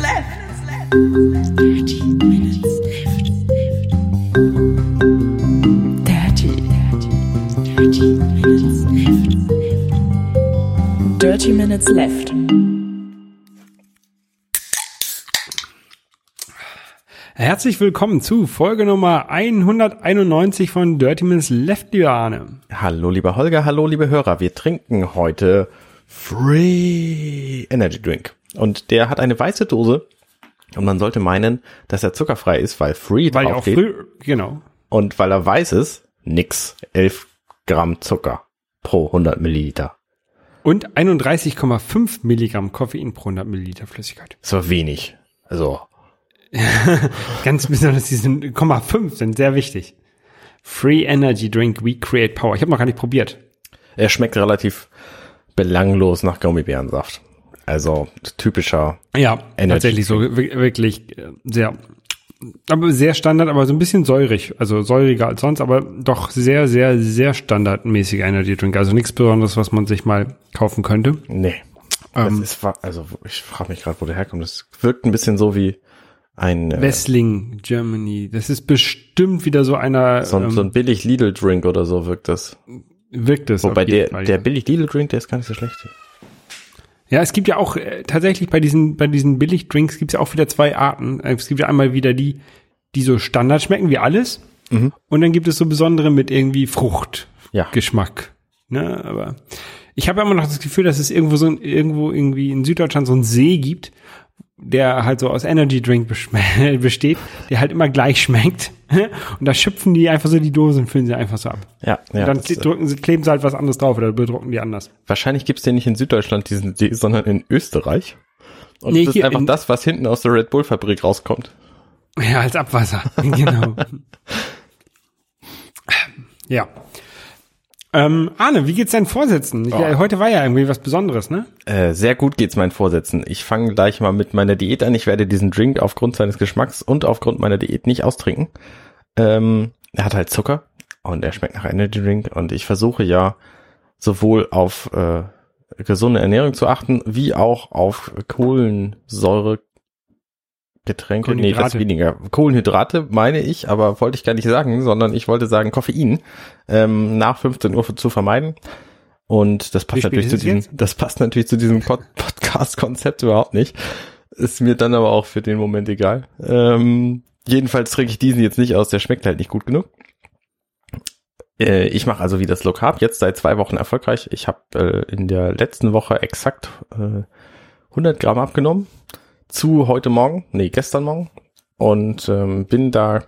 Dirty Minutes Left. Dirty, dirty, dirty Minutes Left. Dirty Minutes Left. Herzlich willkommen zu Folge Nummer 191 von Dirty Minutes Left, liebe Arne. Hallo lieber Holger, hallo liebe Hörer. Wir trinken heute Free Energy Drink. Und der hat eine weiße Dose. Und man sollte meinen, dass er zuckerfrei ist, weil Free Weil draufsteht. früh, genau. Und weil er weiß ist, nix. 11 Gramm Zucker pro 100 Milliliter. Und 31,5 Milligramm Koffein pro 100 Milliliter Flüssigkeit. Das war wenig. Also, Ganz besonders diese 0,5 sind sehr wichtig. Free Energy Drink, we create power. Ich habe noch gar nicht probiert. er schmeckt relativ belanglos nach Gummibärensaft. Also, typischer. Ja, Energy tatsächlich so wir- wirklich äh, sehr, aber sehr Standard, aber so ein bisschen säurig, also säuriger als sonst, aber doch sehr, sehr, sehr standardmäßiger Energy Drink. Also nichts Besonderes, was man sich mal kaufen könnte. Nee. Das Ähm. ist, wa- also, ich frage mich gerade, wo der herkommt. Das wirkt ein bisschen so wie ein, äh, Wessling, Germany. Das ist bestimmt wieder so einer, so, ein- ähm, so ein billig Lidl-Drink oder so wirkt das. wirkt es. Wobei der, Fall, der ja. billig Lidl-Drink, der ist gar nicht so schlecht. Ja, es gibt ja auch äh, tatsächlich bei diesen bei diesen Billigdrinks gibt es ja auch wieder zwei Arten. Äh, Es gibt ja einmal wieder die, die so Standard schmecken wie alles, Mhm. und dann gibt es so besondere mit irgendwie Fruchtgeschmack. Ja. Ne, aber ich habe immer noch das Gefühl, dass es irgendwo so ein, irgendwo irgendwie in Süddeutschland so einen See gibt, der halt so aus Energy Drink besteht, der halt immer gleich schmeckt. Und da schöpfen die einfach so die Dose und füllen sie einfach so ab. Ja, ja. und dann das, äh, drücken sie, kleben sie halt was anderes drauf oder bedrucken die anders. wahrscheinlich gibt's den nicht in Süddeutschland, diesen sondern in Österreich. Und Nee, das ist einfach in- das, was hinten aus der Red Bull-Fabrik rauskommt. Ja, als Abwasser. genau. ja. Ähm, Arne, wie geht's deinen Vorsätzen? Ich, Oh. äh, Heute war ja irgendwie was Besonderes, ne? Äh, sehr gut geht's meinen Vorsätzen. Ich fange gleich mal mit meiner Diät an. Ich werde diesen Drink aufgrund seines Geschmacks und aufgrund meiner Diät nicht austrinken. Ähm, er hat halt Zucker und er schmeckt nach Energy Drink und ich versuche ja sowohl auf äh, gesunde Ernährung zu achten, wie auch auf Kohlensäure Getränke, nee, das weniger. Kohlenhydrate meine ich, aber wollte ich gar nicht sagen, sondern ich wollte sagen Koffein ähm, nach 15 Uhr zu vermeiden. Und das Wie passt natürlich zu es diesem, jetzt? das passt natürlich zu diesem Pod Podcast-Konzept überhaupt nicht. Ist mir dann aber auch für den Moment egal. Ähm, jedenfalls trinke ich diesen jetzt nicht aus, der schmeckt halt nicht gut genug. Äh, ich mache also wieder das Low Carb, jetzt seit zwei Wochen erfolgreich. Ich habe äh, in der letzten Woche exakt äh, 100 Gramm abgenommen zu heute Morgen, nee, gestern Morgen und ähm, bin da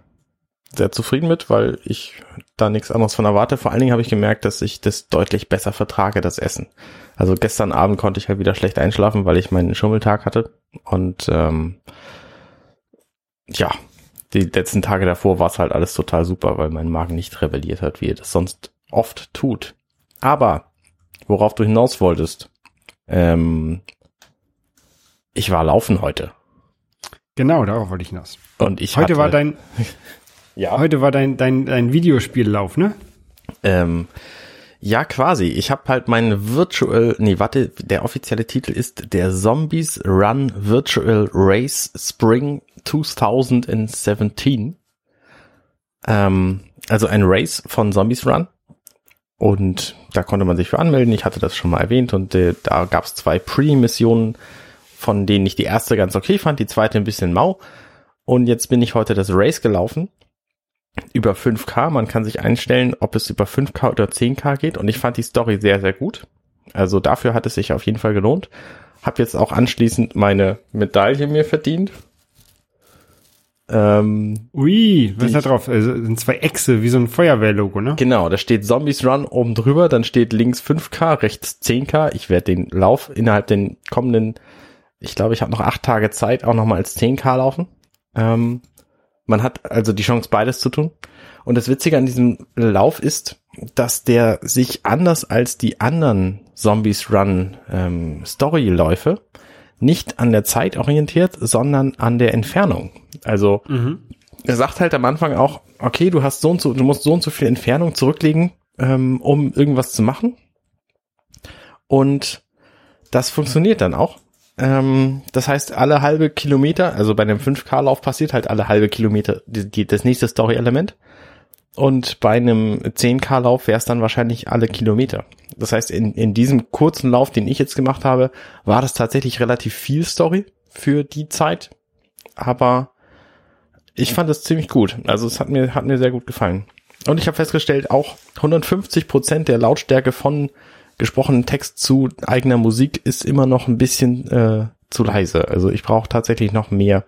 sehr zufrieden mit, weil ich da nichts anderes von erwarte. Vor allen Dingen habe ich gemerkt, dass ich das deutlich besser vertrage, das Essen. Also gestern Abend konnte ich halt wieder schlecht einschlafen, weil ich meinen Schummeltag hatte. Und ähm, ja, die letzten Tage davor war es halt alles total super, weil mein Magen nicht rebelliert hat, wie er das sonst oft tut. Aber worauf du hinaus wolltest, ähm, ich war laufen heute. Genau, darauf wollte ich hinaus. Und ich Heute hatte, war dein, ja, heute war dein, dein, dein Videospiellauf, ne? Ähm, ja, quasi. Ich habe halt meinen Virtual, nee, warte, der offizielle Titel ist der Zombies Run Virtual Race Spring 2017. Ähm, also ein Race von Zombies Run. Und da konnte man sich für anmelden. Ich hatte das schon mal erwähnt und äh, da gab es zwei Pre-Missionen, von denen ich die erste ganz okay fand, die zweite ein bisschen mau. Und jetzt bin ich heute das Race gelaufen über 5K. Man kann sich einstellen, ob es über 5K oder 10K geht. Und ich fand die Story sehr, sehr gut. Also dafür hat es sich auf jeden Fall gelohnt. Hab jetzt auch anschließend meine Medaille mir verdient. Ähm, Ui, was ist da drauf? Also, sind zwei Echse, wie so ein Feuerwehrlogo, ne? genau, da steht Zombies Run oben drüber, dann steht links 5K, rechts 10K. Ich werde den Lauf innerhalb den kommenden, ich glaube, ich habe noch acht Tage Zeit, auch nochmal als 10K laufen. Ähm, man hat also die Chance, beides zu tun. Und das Witzige an diesem Lauf ist, dass der sich anders als die anderen Zombies Run ähm, Storyläufe nicht an der Zeit orientiert, sondern an der Entfernung. Also er sagt halt am Anfang auch, okay, du hast so und so, du musst so und so viel Entfernung zurücklegen, ähm, um irgendwas zu machen. Und das funktioniert dann auch. Ähm, das heißt, alle halbe Kilometer, also bei einem 5K-Lauf passiert halt alle halbe Kilometer die, die, das nächste Story-Element. Und bei einem 10K-Lauf wäre es dann wahrscheinlich alle Kilometer. Das heißt, in, in diesem kurzen Lauf, den ich jetzt gemacht habe, war das tatsächlich relativ viel Story für die Zeit. Aber ich fand es ziemlich gut. Also es hat mir, hat mir sehr gut gefallen. Und ich habe festgestellt, auch 150 Prozent der Lautstärke von gesprochenen Text zu eigener Musik ist immer noch ein bisschen äh, zu leise. Also ich brauche tatsächlich noch mehr,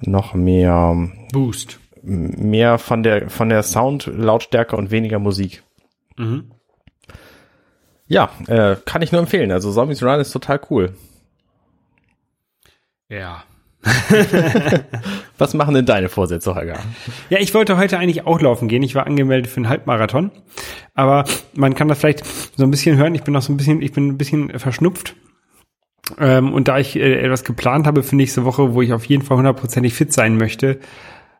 noch mehr Boost. mehr von der von der Sound-Lautstärke und weniger Musik. Mhm. Ja, äh, kann ich nur empfehlen. Also Zombies Run ist total cool. Ja. Was machen denn deine Vorsätze, Holger? Ja, ich wollte heute eigentlich auch laufen gehen. Ich war angemeldet für einen Halbmarathon. Aber man kann das vielleicht so ein bisschen hören. Ich bin noch so ein bisschen, ich bin ein bisschen verschnupft. Ähm, und da ich äh, etwas geplant habe für nächste Woche, wo ich auf jeden Fall hundertprozentig fit sein möchte,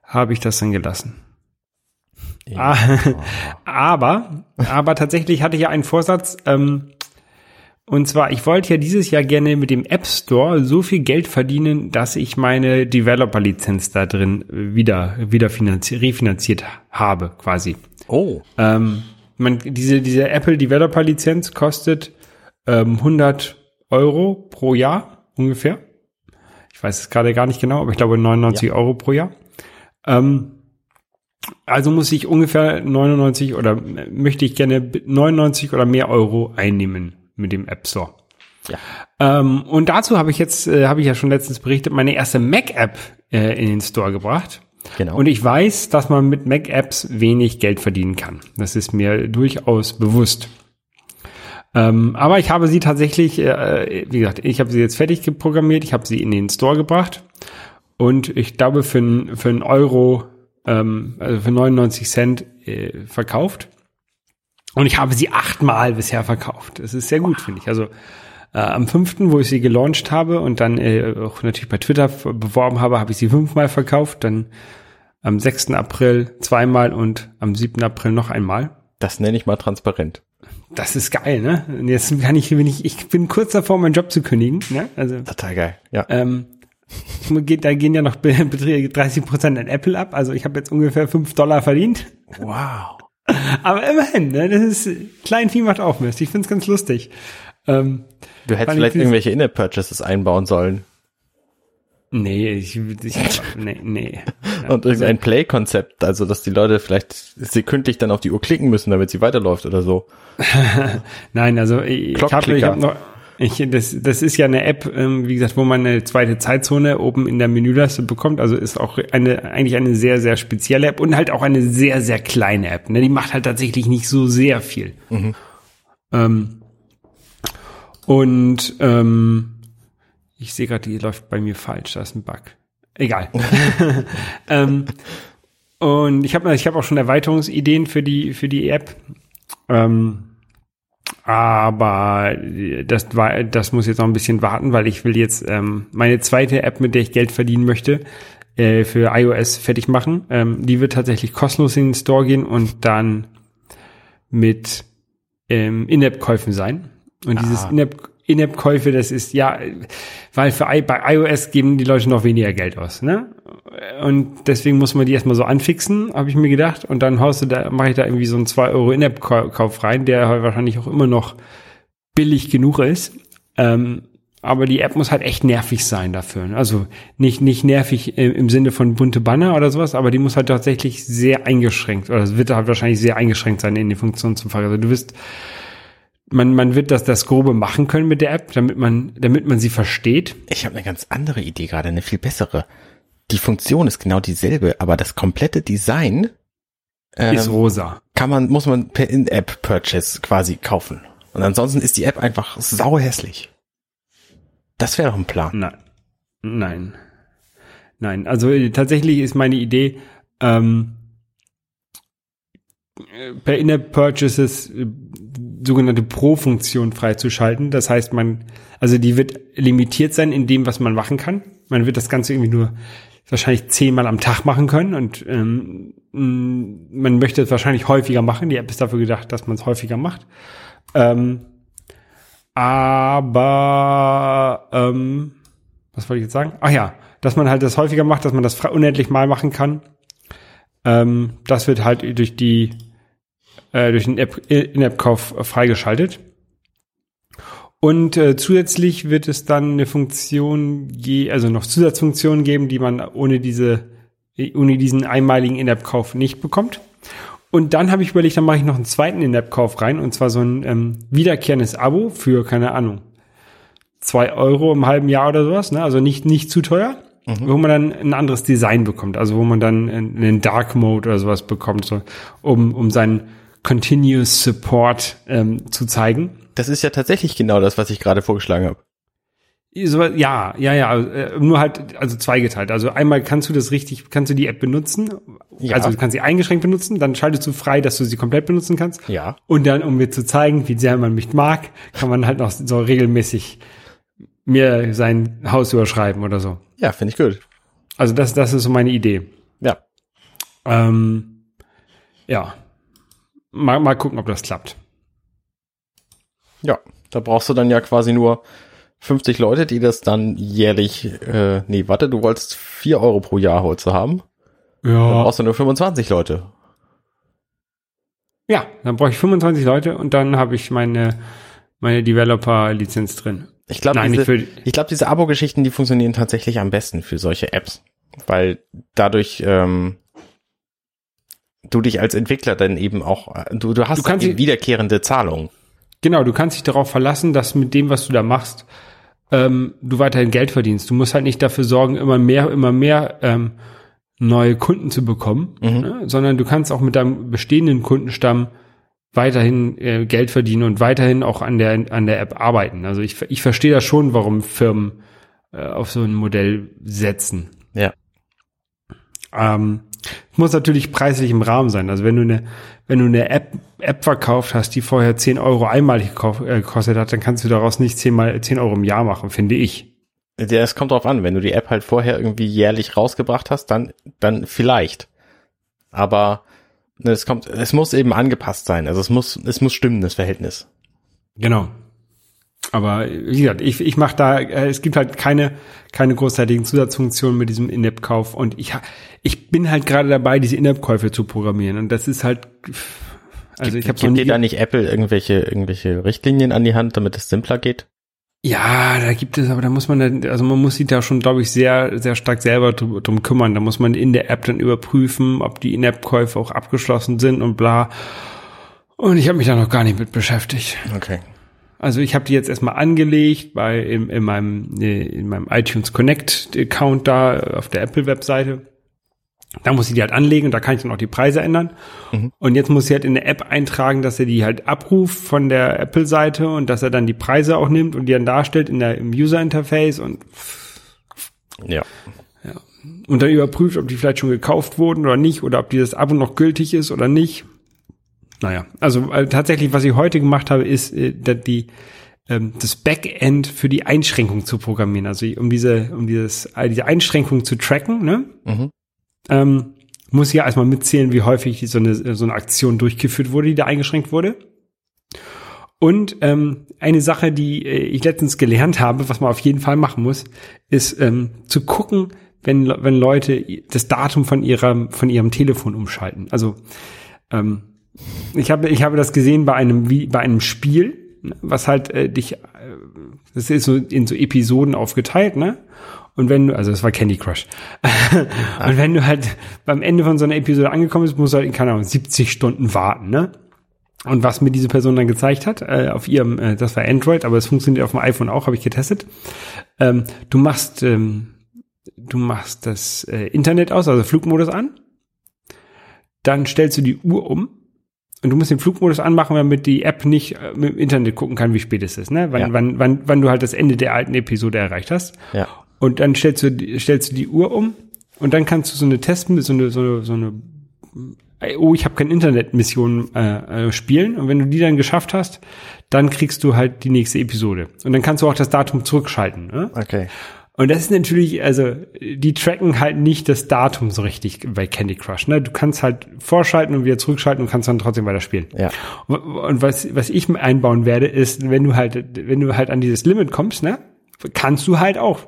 habe ich das dann gelassen. Ah, aber, aber tatsächlich hatte ich ja einen Vorsatz, ähm, und zwar, ich wollte ja dieses Jahr gerne mit dem App Store so viel Geld verdienen, dass ich meine Developer-Lizenz da drin wieder, wieder finanziert, refinanziert habe, quasi. Oh. Ähm, man, diese, diese Apple Developer-Lizenz kostet ähm, 100 Euro pro Jahr ungefähr. Ich weiß es gerade gar nicht genau, aber ich glaube 99 Ja. Euro pro Jahr. Ähm, also muss ich ungefähr 99 oder äh, möchte ich gerne 99 oder mehr Euro einnehmen mit dem App Store. Ja. Ähm, und dazu habe ich jetzt, äh, habe ich ja schon letztens berichtet, meine erste Mac-App äh, in den Store gebracht. Genau. Und ich weiß, dass man mit Mac-Apps wenig Geld verdienen kann. Das ist mir durchaus bewusst. Ähm, aber ich habe sie tatsächlich, äh, wie gesagt, ich habe sie jetzt fertig geprogrammiert, ich habe sie in den Store gebracht und ich glaube für, ein, für einen Euro, ähm, also für 99 Cent äh, verkauft. Und ich habe sie achtmal bisher verkauft. Das ist sehr gut, finde ich. Also äh, am fünften, wo ich sie gelauncht habe und dann äh, auch natürlich bei Twitter beworben habe, habe ich sie fünfmal verkauft. Dann am 6. April zweimal und am 7. April noch einmal. das nenne ich mal transparent. Das ist geil, ne? Und jetzt kann ich, bin ich, ich bin kurz davor, meinen Job zu kündigen. Ne? Also Total geil. Ja. ähm, da gehen ja noch Be- Beträge 30 Prozent an Apple ab. Also ich habe jetzt ungefähr 5 Dollar verdient. Wow. Aber immerhin, ne? Das ist Kleinvieh macht auch Mist. Ich find's ganz lustig. Ähm, Du hättest vielleicht irgendwelche In-App-Purchases einbauen sollen. nee, ich, ich nee, nee. Und irgendein Play-Konzept, also dass die Leute vielleicht sekündlich dann auf die Uhr klicken müssen, damit sie weiterläuft oder so. Nein, also ich habe ich hab noch ich, das, das ist ja eine App, ähm, wie gesagt, wo man eine zweite Zeitzone oben in der Menüleiste bekommt. Also ist auch eine eigentlich eine sehr, sehr spezielle App und halt auch eine sehr, sehr kleine App. Ne? Die macht halt tatsächlich nicht so sehr viel. Ähm, und ähm, ich sehe gerade, die läuft bei mir falsch. Da ist ein Bug. Egal. ähm, und ich habe ich hab auch schon Erweiterungsideen für die für die App. Ähm, aber das war, das muss jetzt noch ein bisschen warten, weil ich will jetzt ähm, meine zweite App, mit der ich Geld verdienen möchte, äh, für iOS fertig machen. Ähm, die wird tatsächlich kostenlos in den Store gehen und dann mit ähm, In-App-Käufen sein. Und dieses Ah. In-App In-App-Käufe, das ist ja, weil für I bei iOS geben die Leute noch weniger Geld aus, ne? Und deswegen muss man die erstmal so anfixen, habe ich mir gedacht. Und dann haust du da, mache ich da irgendwie so einen 2 Euro In-App-Kauf rein, der wahrscheinlich auch immer noch billig genug ist. Ähm, aber die App muss halt echt nervig sein dafür. ne? Also nicht, nicht nervig im, im Sinne von bunte Banner oder sowas, aber die muss halt tatsächlich sehr eingeschränkt, oder es wird halt wahrscheinlich sehr eingeschränkt sein in den Funktionen zum Fall. Also du wirst, man, man wird das, das Grobe machen können mit der App, damit man, damit man sie versteht. Ich habe eine ganz andere Idee gerade, eine viel bessere. Die Funktion ist genau dieselbe, aber das komplette Design ähm, Ist rosa. kann man, muss man per In-App-Purchase quasi kaufen. Und ansonsten ist die App einfach sau hässlich. Das wäre doch ein Plan. Nein. Nein. Nein. Also äh, tatsächlich ist meine Idee, ähm, äh, per In-App-Purchases äh, sogenannte Pro-Funktion freizuschalten. Das heißt, man, also die wird limitiert sein in dem, was man machen kann. Man wird das Ganze irgendwie nur wahrscheinlich zehnmal am Tag machen können und ähm, mh, man möchte es wahrscheinlich häufiger machen. Die App ist dafür gedacht, dass man es häufiger macht. Ähm, Aber ähm, was wollte ich jetzt sagen? Ach ja, dass man halt das häufiger macht, dass man das unendlich mal machen kann. Ähm, das wird halt durch die äh, durch den App, In-App-Kauf freigeschaltet. Und äh, zusätzlich wird es dann eine Funktion, also noch Zusatzfunktionen geben, die man ohne diese, ohne diesen einmaligen In-App-Kauf nicht bekommt. Und dann habe ich überlegt, dann mache ich noch einen zweiten In-App-Kauf rein, und zwar so ein ähm, wiederkehrendes Abo für, keine Ahnung, zwei Euro im halben Jahr oder sowas, ne? Also nicht, nicht zu teuer, wo man dann ein anderes Design bekommt, also wo man dann einen Dark Mode oder sowas bekommt, so, um, um seinen Continuous Support ähm, zu zeigen. Das ist ja tatsächlich genau das, was ich gerade vorgeschlagen habe. So, ja, ja, ja, äh, nur halt, also zweigeteilt. Also einmal kannst du das richtig, kannst du die App benutzen, Ja. also du kannst sie eingeschränkt benutzen, dann schaltest du frei, dass du sie komplett benutzen kannst. Ja. Und dann, um mir zu zeigen, wie sehr man mich mag, kann man halt noch so regelmäßig mir sein Haus überschreiben oder so. Ja, finde ich gut. Also das, das ist so meine Idee. Ja. Ähm, ja. Mal, mal gucken, ob das klappt. Ja. Da brauchst du dann ja quasi nur 50 Leute, die das dann jährlich, äh, nee, warte, du wolltest 4 Euro pro Jahr heute haben. Dann Ja. brauchst du nur 25 Leute. Ja, dann brauche ich 25 Leute und dann habe ich meine, meine Developer-Lizenz drin. Ich glaube, diese, ich glaube, diese Abo-Geschichten, die funktionieren tatsächlich am besten für solche Apps, weil dadurch ähm, du dich als Entwickler dann eben auch, äh, du, du hast Du kannst eben die- wiederkehrende Zahlungen. Genau, du kannst dich darauf verlassen, dass mit dem, was du da machst, ähm, du weiterhin Geld verdienst. Du musst halt nicht dafür sorgen, immer mehr, immer mehr ähm, neue Kunden zu bekommen, ne? sondern du kannst auch mit deinem bestehenden Kundenstamm weiterhin äh, Geld verdienen und weiterhin auch an der an der App arbeiten. Also ich ich verstehe das schon, warum Firmen äh, auf so ein Modell setzen. Ja. Ähm, muss natürlich preislich im Rahmen sein. Also wenn du eine, wenn du eine App, App verkauft hast, die vorher 10 Euro einmalig äh, gekostet hat, dann kannst du daraus nicht 10, mal, 10 Euro im Jahr machen, finde ich. Ja, es kommt drauf an, wenn du die App halt vorher irgendwie jährlich rausgebracht hast, dann, dann vielleicht. Aber ne, es kommt, es muss eben angepasst sein. Also es muss, es muss stimmen, das Verhältnis. Genau. Aber wie gesagt, ich, ich mache da, äh, es gibt halt keine, keine großartigen Zusatzfunktionen mit diesem In-App-Kauf und ich, ich bin halt gerade dabei, diese In-App-Käufe zu programmieren und das ist halt, also ich habe Gibt dir da nicht Apple irgendwelche, irgendwelche Richtlinien an die Hand, damit es simpler geht? Ja, da gibt es, aber da muss man, dann- also man muss sich da schon, glaube ich, sehr, sehr stark selber drum, drum kümmern. Da muss man in der App dann überprüfen, ob die In-App-Käufe auch abgeschlossen sind und bla. Und ich habe mich da noch gar nicht mit beschäftigt. Okay. Also ich habe die jetzt erstmal angelegt bei in, in meinem äh, in meinem iTunes Connect Account da auf der Apple Webseite. Da muss ich die halt anlegen und da kann ich dann auch die Preise ändern. Und jetzt muss ich halt in der App eintragen, dass er die halt abruft von der Apple Seite und dass er dann die Preise auch nimmt und die dann darstellt in der im User Interface und Ja. und dann überprüft, ob die vielleicht schon gekauft wurden oder nicht oder ob dieses Abo noch gültig ist oder nicht. Naja, also äh, tatsächlich, was ich heute gemacht habe, ist äh, die ähm, das Backend für die Einschränkung zu programmieren. Also um diese um dieses diese Einschränkung zu tracken, ne? Mhm. Ähm, muss ich ja erstmal mitzählen, wie häufig so eine so eine Aktion durchgeführt wurde, die da eingeschränkt wurde. Und ähm, eine Sache, die äh, ich letztens gelernt habe, was man auf jeden Fall machen muss, ist ähm, zu gucken, wenn, wenn Leute das Datum von ihrer von ihrem Telefon umschalten. Also ähm, ich habe ich habe das gesehen bei einem wie bei einem Spiel, ne, was halt äh, dich äh, das ist so in so Episoden aufgeteilt, ne? Und wenn du, also das war Candy Crush. und wenn du halt beim Ende von so einer Episode angekommen bist, musst du halt, keine Ahnung, 70 Stunden warten, ne? Und was mir diese Person dann gezeigt hat, äh, auf ihrem, äh, das war Android, aber es funktioniert auf dem iPhone auch, habe ich getestet. Ähm, du machst, ähm, du machst das äh, Internet aus, also Flugmodus an. Dann stellst du die Uhr um und du musst den Flugmodus anmachen, damit die App nicht äh, mit dem Internet gucken kann, wie spät es ist, ne? Wann, Ja. wann, wann, wann du halt das Ende der alten Episode erreicht hast. Ja. Und dann stellst du, die- stellst du die Uhr um und dann kannst du so eine Test, so eine, so eine, so eine oh, ich habe keine Internetmission äh, äh, spielen. Und wenn du die dann geschafft hast, dann kriegst du halt die nächste Episode. Und dann kannst du auch das Datum zurückschalten. Ne? Okay. Und das ist natürlich, also die tracken halt nicht das Datum so richtig bei Candy Crush. Ne? Du kannst halt vorschalten und wieder zurückschalten und kannst dann trotzdem weiter spielen. Ja. Und, und was, was ich einbauen werde, ist, wenn du halt, wenn du halt an dieses Limit kommst, ne, kannst du halt auch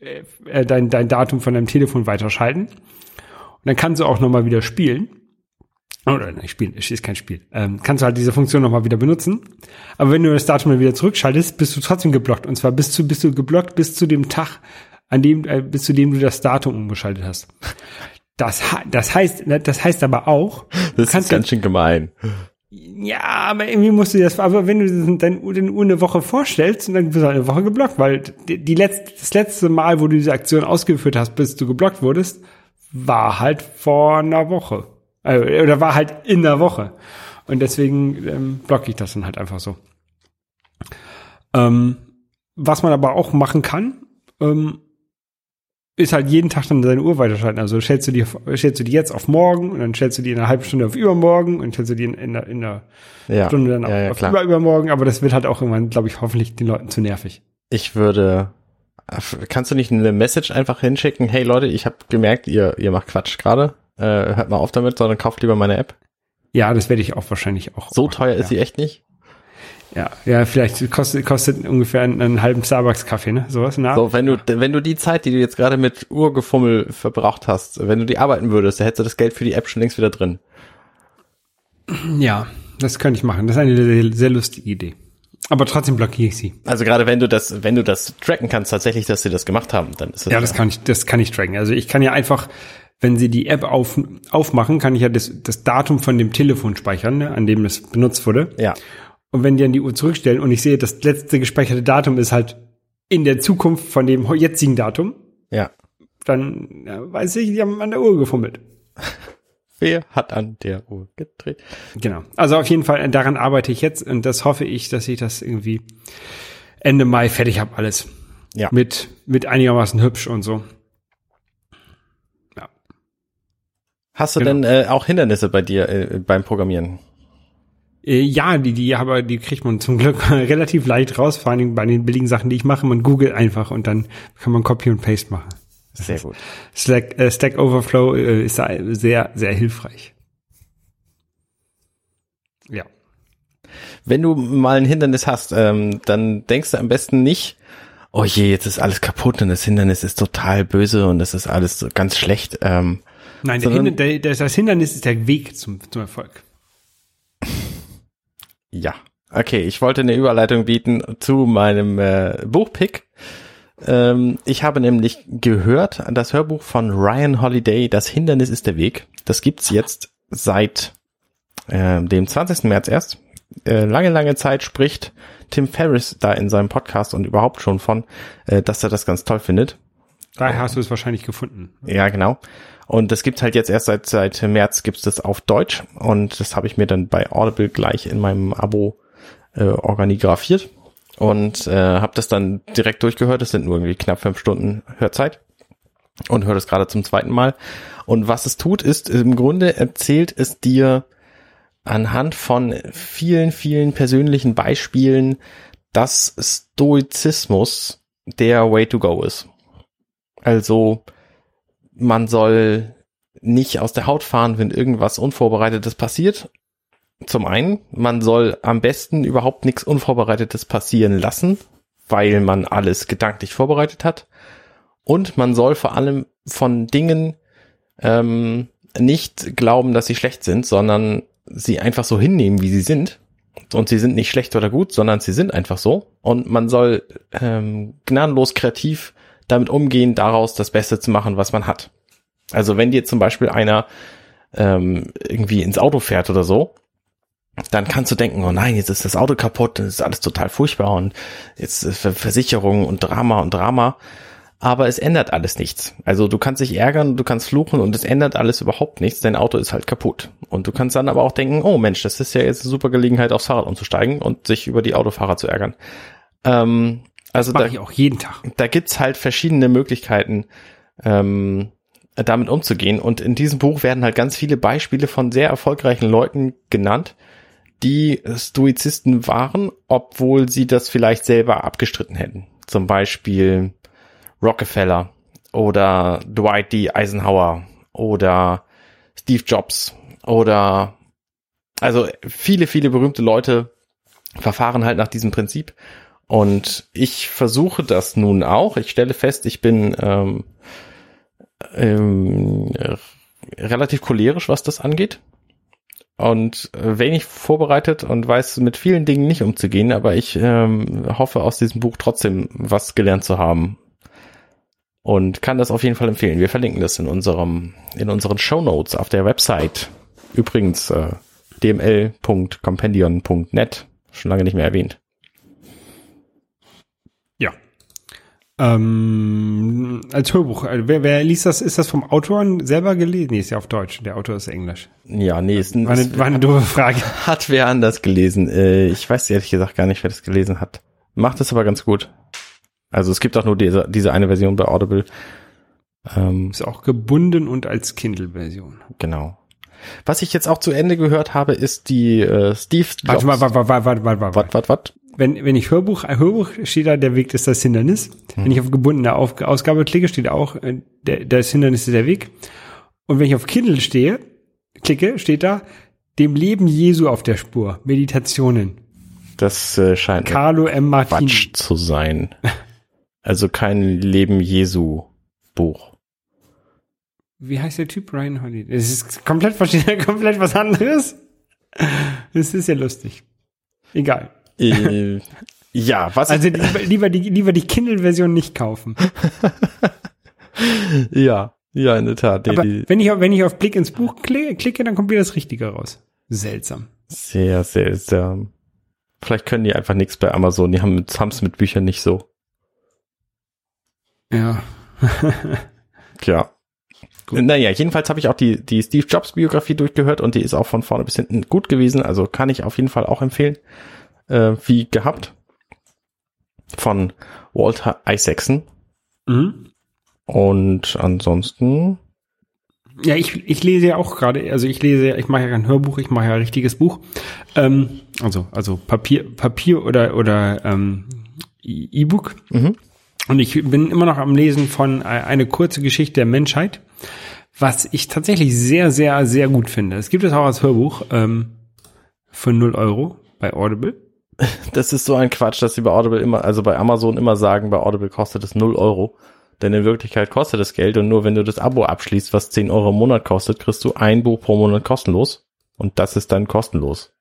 äh, dein, dein Datum von deinem Telefon weiterschalten. Und dann kannst du auch nochmal wieder spielen. Oder spielen, es ist kein Spiel. Ähm, kannst du halt diese Funktion nochmal wieder benutzen. Aber wenn du das Datum dann wieder zurückschaltest, bist du trotzdem geblockt. Und zwar bist du, bist du geblockt bis zu dem Tag, an dem, äh, bis zu dem du das Datum umgeschaltet hast. Das, das heißt, ne, das heißt aber auch, Das ist ganz schön gemein. ja, aber irgendwie musst du das, aber wenn du deine Uhr, deine Uhr eine Woche vorstellst, dann bist du halt eine Woche geblockt, weil die, die letzte, das letzte Mal, wo du diese Aktion ausgeführt hast, bis du geblockt wurdest, war halt vor einer Woche. Äh, Oder war halt in der Woche. Und deswegen ähm, blocke ich das dann halt einfach so. Ähm, was man aber auch machen kann, ähm, ist halt jeden Tag dann deine Uhr weiterschalten. Also stellst du die, stellst du die jetzt auf morgen und dann stellst du die in einer halben Stunde auf übermorgen und stellst du die in, in, einer, in einer Ja, Stunde dann auf, ja, ja auf über, übermorgen. Aber das wird halt auch irgendwann, glaube ich, hoffentlich den Leuten zu nervig. Ich würde, kannst du nicht eine Message einfach hinschicken? Hey Leute, ich habe gemerkt, ihr, ihr macht Quatsch gerade. Äh, hört mal auf damit, sondern kauft lieber meine App. Ja, das werde ich auch wahrscheinlich auch. So machen, teuer ja. ist sie echt nicht. Ja, ja, vielleicht kostet, kostet ungefähr einen, einen halben Starbucks-Kaffee, ne? Sowas, na? So, wenn du, wenn du die Zeit, die du jetzt gerade mit Urgefummel verbraucht hast, wenn du die arbeiten würdest, dann hättest du das Geld für die App schon längst wieder drin. Ja, das könnte ich machen. Das ist eine sehr, sehr lustige Idee. Aber trotzdem blockiere ich sie. Also gerade wenn du das, wenn du das tracken kannst, tatsächlich, dass sie das gemacht haben, dann ist das Ja, das kann ich, das kann ich tracken. Also ich kann ja einfach, wenn Sie die App auf, aufmachen, kann ich ja das, das Datum von dem Telefon speichern, ne, an dem es benutzt wurde. ja. Und wenn die an die Uhr zurückstellen und ich sehe, das letzte gespeicherte Datum ist halt in der Zukunft von dem jetzigen Datum, Ja. dann ja, weiß ich, die haben an der Uhr gefummelt. Wer hat an der Uhr gedreht? Genau. Also auf jeden Fall, äh, daran arbeite ich jetzt und das hoffe ich, dass ich das irgendwie Ende Mai fertig habe alles. Ja. Mit, mit einigermaßen hübsch und so. Hast du Genau. denn äh, auch Hindernisse bei dir äh, beim Programmieren? Äh, ja, die, die, aber die kriegt man zum Glück relativ leicht raus, vor allen Dingen bei den billigen Sachen, die ich mache. Man googelt einfach und dann kann man Copy und Paste machen. Sehr gut. Slack, äh, Stack Overflow äh, ist sehr, sehr hilfreich. Ja. Wenn du mal ein Hindernis hast, ähm, dann denkst du am besten nicht, oh je, jetzt ist alles kaputt und das Hindernis ist total böse und es ist alles so ganz schlecht. Ähm, Nein, der Sondern- Hinder, der, der, das Hindernis ist der Weg zum, zum Erfolg. ja. Okay, ich wollte eine Überleitung bieten zu meinem äh, Buchpick. Ähm, ich habe nämlich gehört, das Hörbuch von Ryan Holiday, Das Hindernis ist der Weg. Das gibt's jetzt seit äh, dem 20. März erst. Äh, lange, lange Zeit spricht Tim Ferriss da in seinem Podcast und überhaupt schon von, äh, dass er das ganz toll findet. Daher hast du es wahrscheinlich gefunden. Ja, genau. Und das gibt's halt jetzt erst seit, seit März gibt's das auf Deutsch und das habe ich mir dann bei Audible gleich in meinem Abo äh, organigrafiert und äh, habe das dann direkt durchgehört. Das sind nur irgendwie knapp fünf Stunden Hörzeit und höre das gerade zum zweiten Mal. Und was es tut, ist im Grunde erzählt es dir anhand von vielen, vielen persönlichen Beispielen, dass Stoizismus der Way to go ist. Also man soll nicht aus der Haut fahren, wenn irgendwas Unvorbereitetes passiert. Zum einen, man soll am besten überhaupt nichts Unvorbereitetes passieren lassen, weil man alles gedanklich vorbereitet hat. Und man soll vor allem von Dingen ähm, nicht glauben, dass sie schlecht sind, sondern sie einfach so hinnehmen, wie sie sind. Und sie sind nicht schlecht oder gut, sondern sie sind einfach so. Und man soll ähm, gnadenlos kreativ damit umgehen, daraus das Beste zu machen, was man hat. Also wenn dir zum Beispiel einer ähm, irgendwie ins Auto fährt oder so, dann kannst du denken, oh nein, jetzt ist das Auto kaputt, das ist alles total furchtbar und jetzt ist Versicherung und Drama und Drama. Aber es ändert alles nichts. Also du kannst dich ärgern, du kannst fluchen und es ändert alles überhaupt nichts. Dein Auto ist halt kaputt. Und du kannst dann aber auch denken, oh Mensch, das ist ja jetzt eine super Gelegenheit, aufs Fahrrad umzusteigen und sich über die Autofahrer zu ärgern. Ähm, also Mache da, ich auch jeden Tag. da gibt's halt verschiedene Möglichkeiten, ähm, damit umzugehen. Und in diesem Buch werden halt ganz viele Beispiele von sehr erfolgreichen Leuten genannt, die Stoizisten waren, obwohl sie das vielleicht selber abgestritten hätten. Zum Beispiel Rockefeller oder Dwight D. Eisenhower oder Steve Jobs oder also viele, viele berühmte Leute verfahren halt nach diesem Prinzip. Und ich versuche das nun auch. Ich stelle fest, ich bin ähm, ähm, relativ cholerisch, was das angeht. Und äh, wenig vorbereitet und weiß mit vielen Dingen nicht umzugehen, aber ich ähm, hoffe aus diesem Buch trotzdem was gelernt zu haben. Und kann das auf jeden Fall empfehlen. Wir verlinken das in unserem, in unseren Show Notes auf der Website. Übrigens, äh, dml.compendion.net. Schon lange nicht mehr erwähnt. Ähm, als Hörbuch. äh, Wer, wer liest das? Ist das vom Autor selber gelesen? Nee, ist ja auf Deutsch. Der Autor ist Englisch. Ja, nee, ist ein, War eine, war eine doofe Frage. hat wer anders gelesen. Äh, ich weiß ehrlich gesagt gar nicht, wer das gelesen hat. Macht es aber ganz gut. Also es gibt auch nur diese, diese eine Version bei Audible. Ähm, Ist auch gebunden und als Kindle-Version. genau. Was ich jetzt auch zu Ende gehört habe, ist die äh, Steve Warte, warte, warte, warte, warte, warte, warte. Wat, wat, wat? Wenn, wenn ich Hörbuch, Hörbuch steht da, der Weg ist das Hindernis. Wenn ich auf gebundene auf, Ausgabe klicke, steht auch, äh, der, das Hindernis ist der Weg. Und wenn ich auf Kindle stehe, klicke, steht da, dem Leben Jesu auf der Spur. Meditationen. Das äh, scheint Carlo M. Quatsch zu sein. Also kein Leben Jesu Buch. Wie heißt der Typ? Ryan Holiday. Es ist komplett verschieden, komplett was anderes. Das ist ja lustig. Egal. Äh, ja, was Also lieber, lieber die, lieber die Kindle-Version nicht kaufen. ja, ja, in der Tat. Die, Aber wenn ich, auf- wenn ich auf Blick ins Buch klicke, dann kommt wieder das Richtige raus. Seltsam. sehr seltsam. Vielleicht können die einfach nichts bei Amazon. Die haben es mit Büchern nicht so. Ja. Ja. Naja, jedenfalls habe ich auch die, die Steve Jobs Biografie durchgehört und die ist auch von vorne bis hinten gut gewesen. Also kann ich auf jeden Fall auch empfehlen. Äh, wie gehabt. Von Walter Isaacson. Mhm. Und ansonsten, Ja, ich, ich lese ja auch gerade, also ich lese, ich mache ja kein Hörbuch, ich mache ja ein richtiges Buch. Ähm, also, also Papier, Papier oder, oder ähm, E-Book. Mhm. Und ich bin immer noch am Lesen von äh, eine kurze Geschichte der Menschheit, was ich tatsächlich sehr, sehr, sehr gut finde. Es gibt es auch als Hörbuch ähm, für 0 Euro bei Audible. das ist so ein Quatsch, dass sie bei Audible immer, also bei Amazon immer sagen, bei Audible kostet es 0 Euro. Denn in Wirklichkeit kostet es Geld und nur wenn du das Abo abschließt, was 10 Euro im Monat kostet, kriegst du ein Buch pro Monat kostenlos. Und das ist dann kostenlos.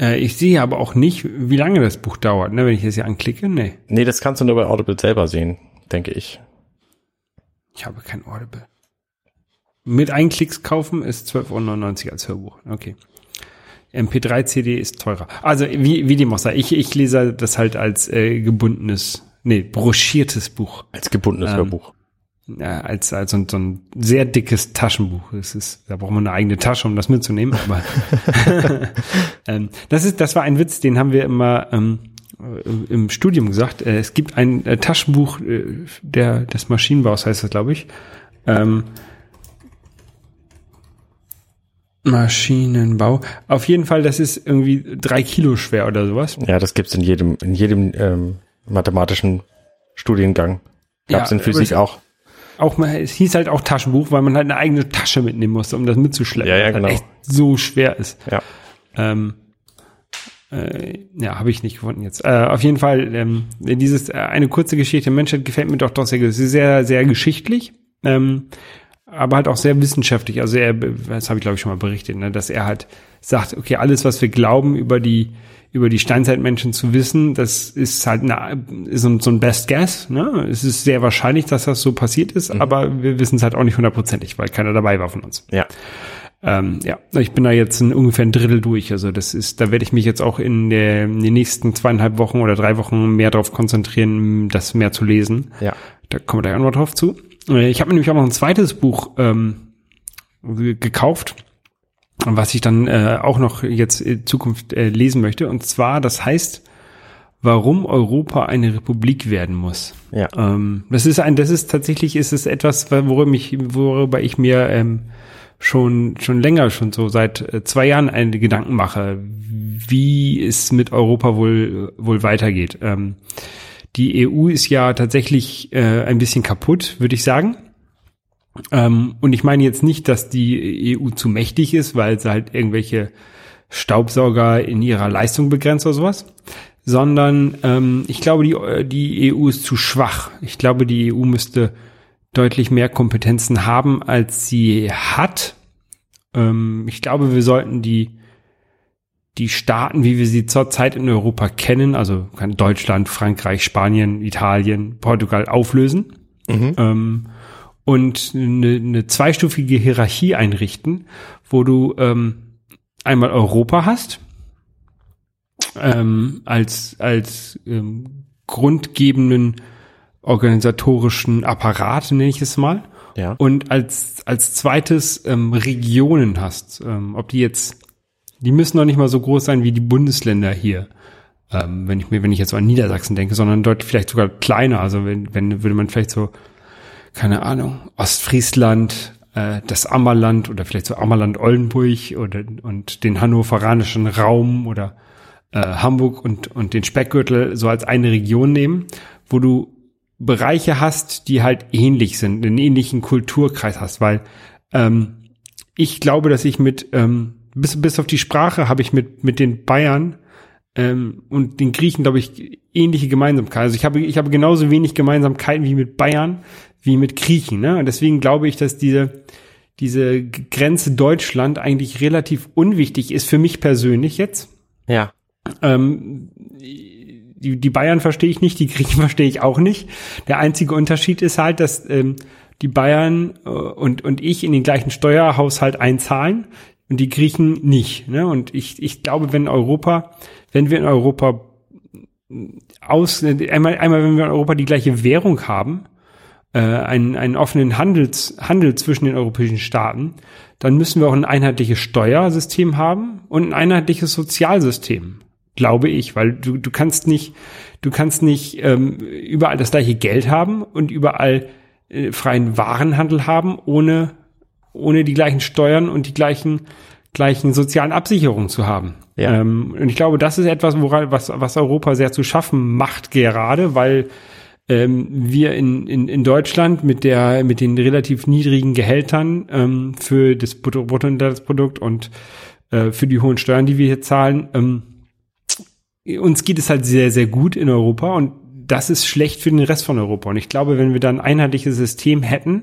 Äh, ich sehe aber auch nicht, wie lange das Buch dauert, ne, wenn ich es hier anklicke. Nee, Nee, das kannst du nur bei Audible selber sehen, denke ich. ich habe kein Audible. Mit Einklicks kaufen ist 12,99 Euro als Hörbuch. Okay. MP3-CD ist teurer. Also wie, wie dem auch sei. Ich, ich lese das halt als äh, gebundenes, nee, broschiertes Buch. Als gebundenes Ähm, Hörbuch. Ja, als, als so, ein- so ein sehr dickes Taschenbuch. Es ist, da braucht man eine eigene Tasche, um das mitzunehmen. Aber ähm, das ist, das war ein Witz, den haben wir immer ähm, äh, im Studium gesagt. Äh, es gibt ein äh, Taschenbuch äh, der des Maschinenbaus, heißt das, glaube ich. Ähm, Maschinenbau. Auf jeden Fall, das ist irgendwie drei Kilo schwer oder sowas. Ja, das gibt's in jedem, in jedem ähm, mathematischen Studiengang. Gab's Ja, in Physik auch. auch mal, es hieß halt auch Taschenbuch, weil man halt eine eigene Tasche mitnehmen musste, um das mitzuschleppen. Ja, ja, weil genau. echt so schwer ist. Ja. Ähm, äh, ja, habe ich nicht gefunden jetzt. Äh, auf jeden Fall, ähm, dieses äh, eine kurze Geschichte der Menschheit gefällt mir doch doch sehr gut. Sie ist sehr, sehr geschichtlich, ähm, aber halt auch sehr wissenschaftlich. Also er, das habe ich glaube ich schon mal berichtet, ne, dass er halt sagt, okay, alles, was wir glauben über die über die Steinzeitmenschen zu wissen, das ist halt eine, ist so, ein Best Guess. Ne? Es ist sehr wahrscheinlich, dass das so passiert ist, aber wir wissen es halt auch nicht hundertprozentig, weil keiner dabei war von uns. Ja. Ähm, ja, ich bin da jetzt ein, ungefähr ein Drittel durch. Also das ist, da werde ich mich jetzt auch in, der, in den nächsten zweieinhalb Wochen oder drei Wochen mehr darauf konzentrieren, das mehr zu lesen. Ja. Da kommen wir gleich auch noch drauf zu. Äh, Ich habe mir nämlich auch noch ein zweites Buch ähm, ge- gekauft, was ich dann äh, auch noch jetzt in Zukunft äh, lesen möchte. Und zwar, das heißt, warum Europa eine Republik werden muss. Ja. Ähm, das ist ein, das ist tatsächlich, ist es etwas, worüber ich, worüber ich mir ähm, schon schon länger, schon so seit äh, zwei Jahren eine Gedanken mache, wie es mit Europa wohl wohl weitergeht. Ähm, die EU ist ja tatsächlich äh, ein bisschen kaputt, würde ich sagen. Ähm, und ich meine jetzt nicht, dass die EU zu mächtig ist, weil sie halt irgendwelche Staubsauger in ihrer Leistung begrenzt oder sowas, sondern ähm, ich glaube, die, die EU ist zu schwach. Ich glaube, die EU müsste deutlich mehr Kompetenzen haben, als sie hat. Ähm, ich glaube, wir sollten die die Staaten, wie wir sie zurzeit in Europa kennen, also kann Deutschland, Frankreich, Spanien, Italien, Portugal auflösen Mhm. ähm, und eine, eine zweistufige Hierarchie einrichten, wo du ähm, einmal Europa hast ähm, als als ähm, grundgebenden organisatorischen Apparat, nenne ich es mal, Ja. und als als zweites ähm, Regionen hast, ähm, ob die jetzt, die müssen noch nicht mal so groß sein wie die Bundesländer hier, ähm, wenn ich mir, wenn ich jetzt so an Niedersachsen denke, sondern dort vielleicht sogar kleiner. Also wenn, wenn würde man vielleicht so, keine Ahnung, Ostfriesland, äh, das Ammerland oder vielleicht so Ammerland-Oldenburg oder und den hannoveranischen Raum oder äh, Hamburg und und den Speckgürtel so als eine Region nehmen, wo du Bereiche hast, die halt ähnlich sind, einen ähnlichen Kulturkreis hast, weil ähm, ich glaube, dass ich mit ähm, bis bis auf die Sprache habe ich mit mit den Bayern ähm, und den Griechen glaube ich ähnliche Gemeinsamkeiten. Also ich habe ich habe genauso wenig Gemeinsamkeiten wie mit Bayern wie mit Griechen. Ne? Und deswegen glaube ich, dass diese diese Grenze Deutschland eigentlich relativ unwichtig ist für mich persönlich jetzt. Ja. Ähm, die, die Bayern verstehe ich nicht, die Griechen verstehe ich auch nicht. Der einzige Unterschied ist halt, dass ähm, die Bayern äh, und, und ich in den gleichen Steuerhaushalt einzahlen und die Griechen nicht. Ne? Und ich, ich glaube, wenn Europa, wenn wir in Europa aus, einmal, einmal wenn wir in Europa die gleiche Währung haben, äh, einen, einen offenen Handels, Handel zwischen den europäischen Staaten, dann müssen wir auch ein einheitliches Steuersystem haben und ein einheitliches Sozialsystem, glaube ich, weil du, du kannst nicht, du kannst nicht ähm, überall das gleiche Geld haben und überall äh, freien Warenhandel haben, ohne, ohne die gleichen Steuern und die gleichen, gleichen sozialen Absicherungen zu haben. Ja. Ähm, und ich glaube, das ist etwas, woran, was, was Europa sehr zu schaffen macht gerade, weil ähm, wir in, in, in Deutschland mit der mit den relativ niedrigen Gehältern ähm, für das Brutto- Bruttoinlandsprodukt und äh, für die hohen Steuern, die wir hier zahlen, ähm, uns geht es halt sehr sehr gut in Europa und das ist schlecht für den Rest von Europa. Und ich glaube, wenn wir dann ein einheitliches System hätten,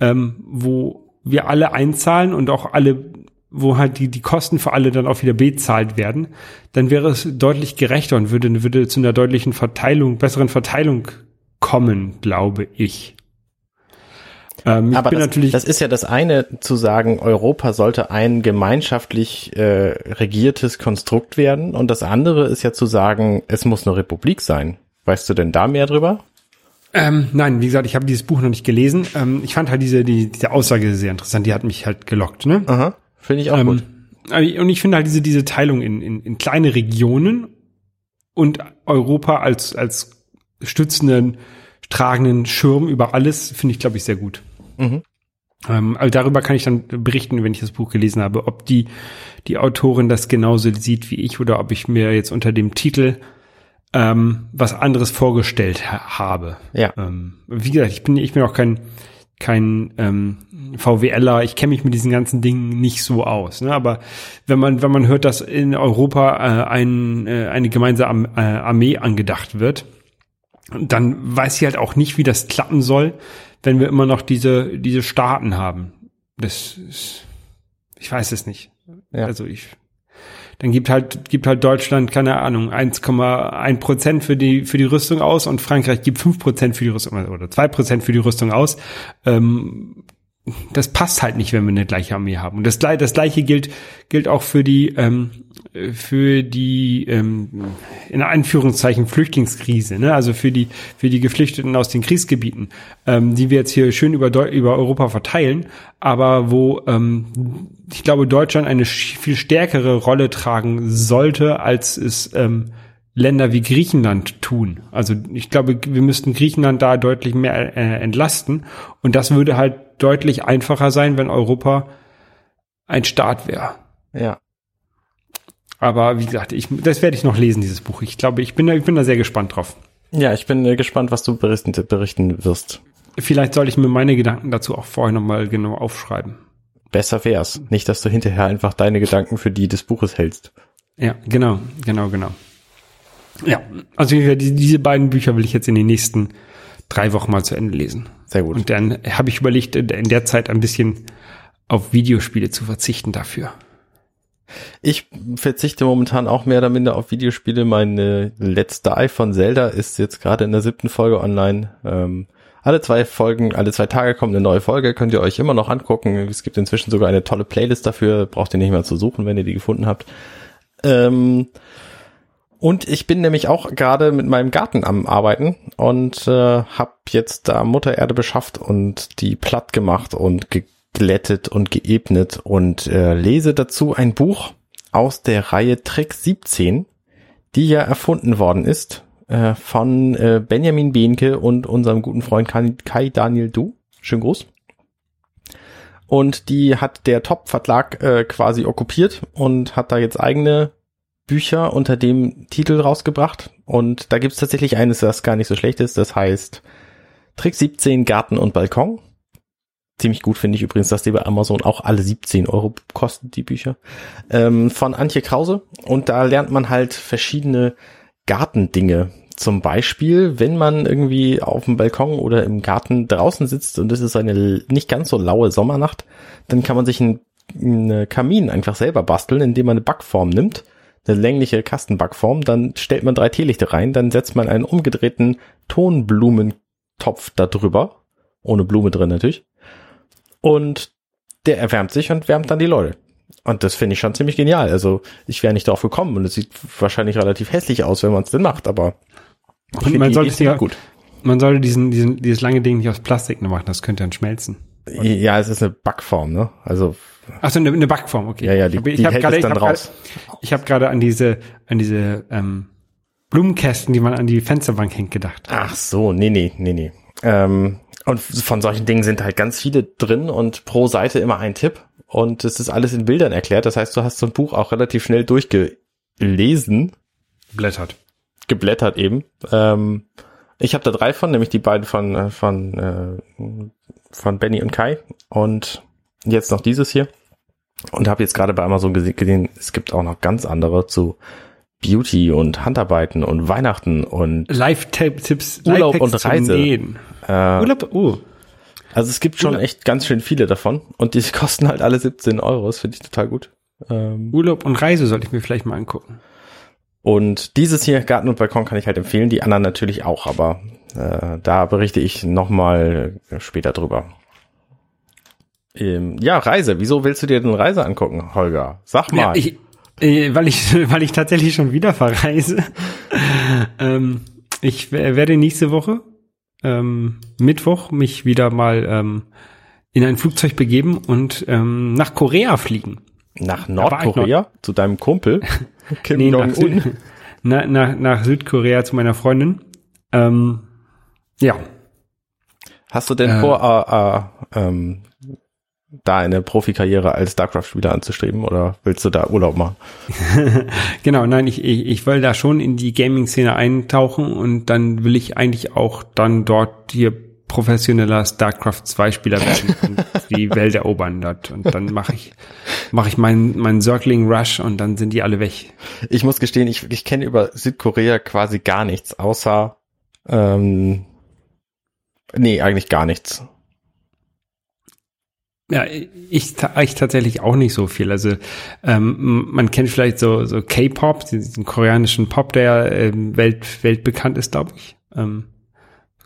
ähm, wo wir alle einzahlen und auch alle wo halt die, die Kosten für alle dann auch wieder bezahlt werden, dann wäre es deutlich gerechter und würde, würde zu einer deutlichen Verteilung, besseren Verteilung kommen, glaube ich. Ähm, Aber das, natürlich, das ist ja das eine zu sagen, Europa sollte ein gemeinschaftlich äh, regiertes Konstrukt werden und das andere ist ja zu sagen, es muss eine Republik sein. Weißt du denn da mehr drüber? Ähm, nein, wie gesagt, ich habe dieses Buch noch nicht gelesen. Ähm, ich fand halt diese, die, diese Aussage sehr interessant, die hat mich halt gelockt, ne? Aha, finde ich auch Ähm, gut. aber- und ich finde halt diese, diese Teilung in, in, in kleine Regionen und Europa als, als stützenden, tragenden Schirm über alles, finde ich, glaube ich, sehr gut. Mhm. Ähm, also darüber kann ich dann berichten, wenn ich das Buch gelesen habe, ob die, die Autorin das genauso sieht wie ich oder ob ich mir jetzt unter dem Titel ähm, was anderes vorgestellt ha habe. Ja. Ähm, wie gesagt, ich bin, ich bin auch kein, kein ähm, VWLer, ich kenne mich mit diesen ganzen Dingen nicht so aus. Ne? Aber wenn man, wenn man hört, dass in Europa äh, ein, äh, eine gemeinsame äh, Armee angedacht wird, dann weiß ich halt auch nicht, wie das klappen soll, wenn wir immer noch diese, diese Staaten haben. Das ist, ich weiß es nicht. Ja. Also ich, dann gibt halt, gibt halt Deutschland, keine Ahnung, 1,1 Prozent für die, für die Rüstung aus und Frankreich gibt 5 Prozent für die Rüstung oder 2 Prozent für die Rüstung aus. Ähm, das passt halt nicht, wenn wir eine gleiche Armee haben. Und das, das gleiche gilt, gilt auch für die, ähm, für die, ähm, in Anführungszeichen Flüchtlingskrise, ne? also für die, für die Geflüchteten aus den Kriegsgebieten, ähm, die wir jetzt hier schön über, Deu über Europa verteilen, aber wo, ähm, ich glaube, Deutschland eine viel stärkere Rolle tragen sollte, als es, ähm, Länder wie Griechenland tun. Also ich glaube, wir müssten Griechenland da deutlich mehr äh, entlasten. Und das würde halt deutlich einfacher sein, wenn Europa ein Staat wäre. Ja. Aber wie gesagt, ich, das werde ich noch lesen, dieses Buch. Ich glaube, ich bin da, ich bin da sehr gespannt drauf. Ja, ich bin äh, gespannt, was du berichten, berichten wirst. Vielleicht soll ich mir meine Gedanken dazu auch vorher nochmal genau aufschreiben. Besser wär's. Nicht, dass du hinterher einfach deine Gedanken für die des Buches hältst. Ja, genau, genau, genau. Ja, also diese beiden Bücher will ich jetzt in den nächsten drei Wochen mal zu Ende lesen. Sehr gut. Und dann habe ich überlegt, in der Zeit ein bisschen auf Videospiele zu verzichten dafür. Ich verzichte momentan auch mehr oder minder auf Videospiele. Meine letzte iPhone Zelda ist jetzt gerade in der siebten Folge online. Ähm, alle zwei Folgen, alle zwei Tage kommt eine neue Folge, könnt ihr euch immer noch angucken. Es gibt inzwischen sogar eine tolle Playlist dafür, braucht ihr nicht mehr zu suchen, wenn ihr die gefunden habt. Ähm, und ich bin nämlich auch gerade mit meinem Garten am Arbeiten und äh, habe jetzt da Mutter Erde beschafft und die platt gemacht und geglättet und geebnet und äh, lese dazu ein Buch aus der Reihe Trick 17, die ja erfunden worden ist äh, von äh, Benjamin Behnke und unserem guten Freund Kai, Daniel Du. Schönen Gruß. Und die hat der Top-Verlag äh, quasi okkupiert und hat da jetzt eigene Bücher unter dem Titel rausgebracht. Und da gibt's tatsächlich eines, das gar nicht so schlecht ist. Das heißt Trick 17 Garten und Balkon. Ziemlich gut finde ich übrigens, dass die bei Amazon auch alle 17 Euro kosten, die Bücher. Ähm, von Antje Krause. Und da lernt man halt verschiedene Gartendinge. Zum Beispiel, wenn man irgendwie auf dem Balkon oder im Garten draußen sitzt und es ist eine nicht ganz so laue Sommernacht, dann kann man sich einen, einen Kamin einfach selber basteln, indem man eine Backform nimmt, eine längliche Kastenbackform, dann stellt man drei Teelichte rein, dann setzt man einen umgedrehten Tonblumentopf da drüber, ohne Blume drin natürlich, und der erwärmt sich und wärmt dann die Leute. Und das finde ich schon ziemlich genial. Also ich wäre nicht darauf gekommen und es sieht wahrscheinlich relativ hässlich aus, wenn man es denn macht, aber ich Und man die sollte ja, gut. man sollte diesen, diesen, dieses lange Ding nicht aus Plastik machen, das könnte dann schmelzen. Ja, es ist eine Backform, ne? Also Achso, eine, eine Backform, okay. ja, ja, die, Ich hab- ich hab hält gerade- ich hab raus. Grade, ich habe gerade an diese, an diese ähm, Blumenkästen, die man an die Fensterbank hängt, gedacht. Ach so, nee, nee, nee, nee. Ähm, und von solchen Dingen sind halt ganz viele drin und pro Seite immer ein Tipp. Und es ist alles in Bildern erklärt. Das heißt, du hast so ein Buch auch relativ schnell durchgelesen, Blättert. geblättert eben. Ähm, ich habe da drei von, nämlich die beiden von äh, von äh, von Benny und Kai und jetzt noch dieses hier. Und habe jetzt gerade bei Amazon gese- gesehen, es gibt auch noch ganz andere zu Beauty und Handarbeiten und Weihnachten und Live-Tipps, Urlaub Lifehacks und Reise. Nähen. Äh, Urlaub, oh. Also es gibt schon echt ganz schön viele davon und die kosten halt alle 17 Euro. Das finde ich total gut. Ähm, Urlaub und Reise sollte ich mir vielleicht mal angucken. und dieses hier, Garten und Balkon, kann ich halt empfehlen. Die anderen natürlich auch, aber äh, da berichte ich nochmal später drüber. Ähm, ja, Reise. Wieso willst du dir denn Reise angucken, Holger? Sag mal. Ja, ich, äh, weil ich, weil ich tatsächlich schon wieder verreise. ähm, ich werde nächste Woche ähm, Mittwoch mich wieder mal ähm, in ein Flugzeug begeben und ähm, nach Korea fliegen. nach Nordkorea zu deinem Kumpel Kim Nee, nach. Süd, na, nach, nach Südkorea zu meiner Freundin. Ähm, ja, Hast du denn Äh. vor, äh, äh, ähm, da eine Profikarriere als StarCraft-Spieler anzustreben oder willst du da Urlaub machen? genau. Nein, ich, ich, ich will da schon in die Gaming-Szene eintauchen und dann will ich eigentlich auch dann dort hier professioneller StarCraft 2 Spieler werden und die Welt erobern dort. Und dann mache ich, mache ich meinen, meinen Circling Rush und dann sind die alle weg. Ich muss gestehen, ich, ich kenne über Südkorea quasi gar nichts, außer ähm, nee, eigentlich gar nichts. Ja, ich, ich tatsächlich auch nicht so viel. Also ähm, man kennt vielleicht so, so K-Pop, diesen koreanischen Pop, der ähm, welt, weltbekannt ist, glaube ich. Ähm,